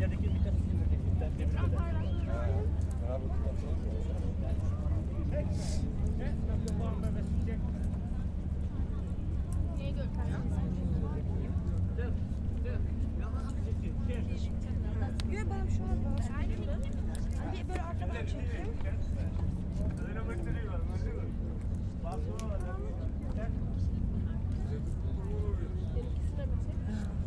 ilerideki bir kısmı demirden demirden. Bravo. Yok bana bir şey olmaz. Hani böyle arkadan çekeyim. Öyle bakteri var. Öyle mi? Basma var. Benimkisi de bitir.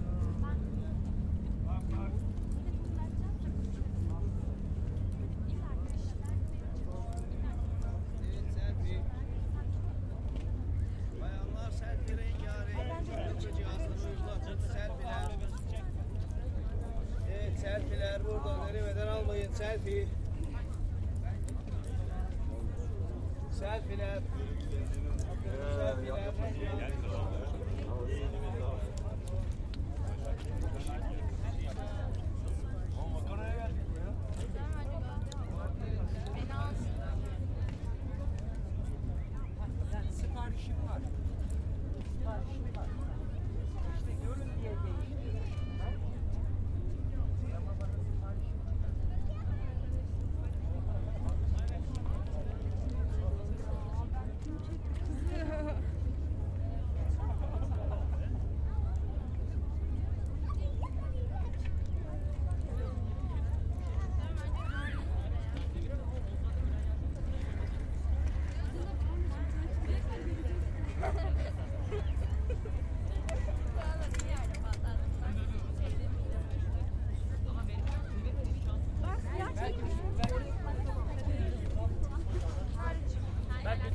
سالفي سالفي لاب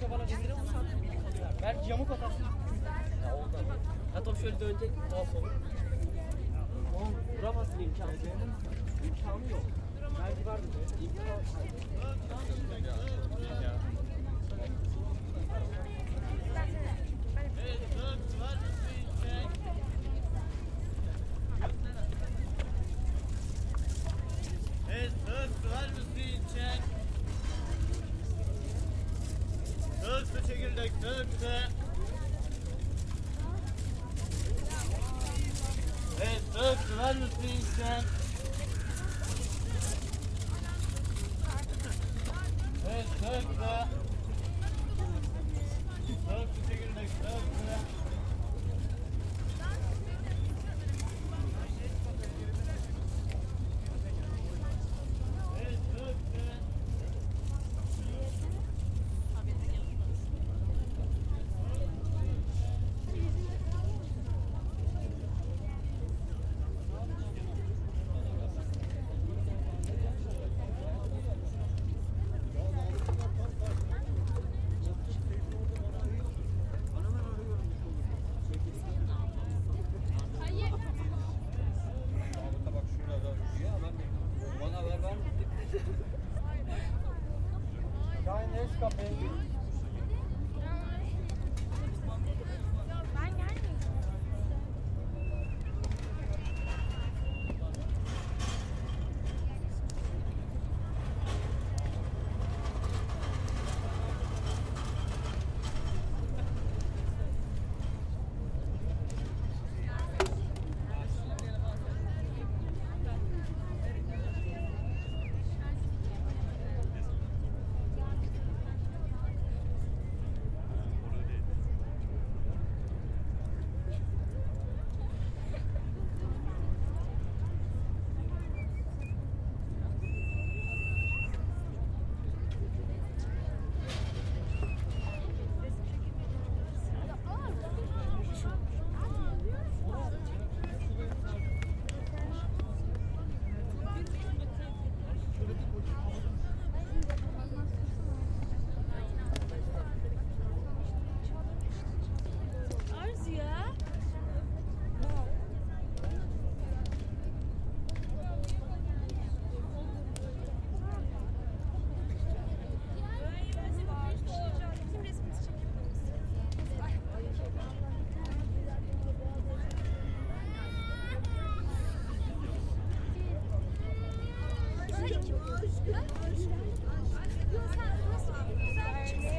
Öte bana cezire vursan biri kalıyor. Belki yamuk atarsın. Ya oldu. Ya top şöyle dönecek. Tuhaf olur. Oğlum vuramazsın imkanı. İmkanı yok. Belki vardı. İmkanı Evet, blood was being sent. Let's look at that. Let's look at that. Kim o? Yok sen nasıl güzel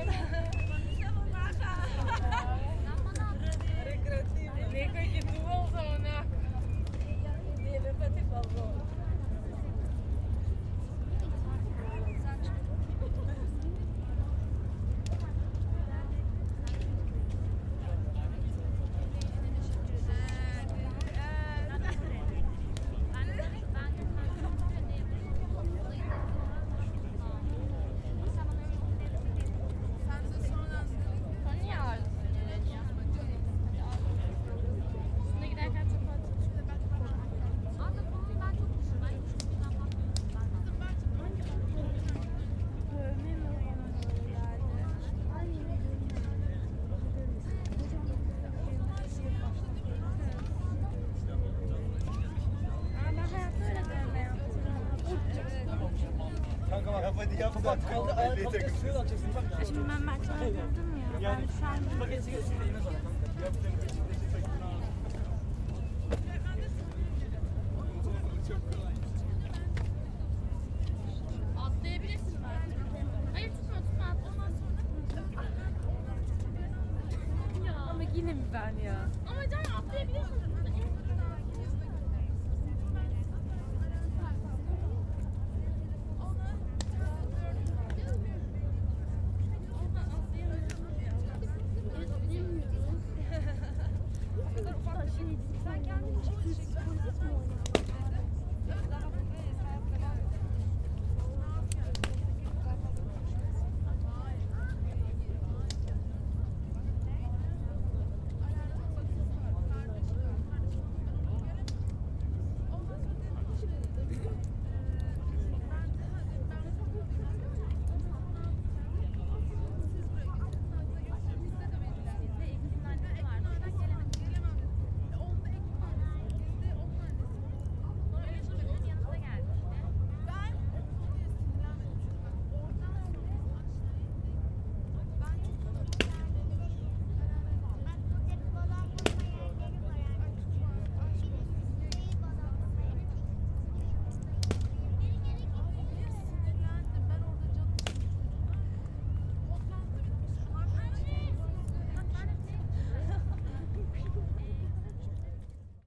Hadi yap zaten. kaldı kaldı. takım. Şimdi ben Mert'e öldürdüm ya. Yani Ben şu an paket. Atlayabilirsin belki. Hayır tutma tutma atlamaz sonra. Ya. ama yine mi ben ya?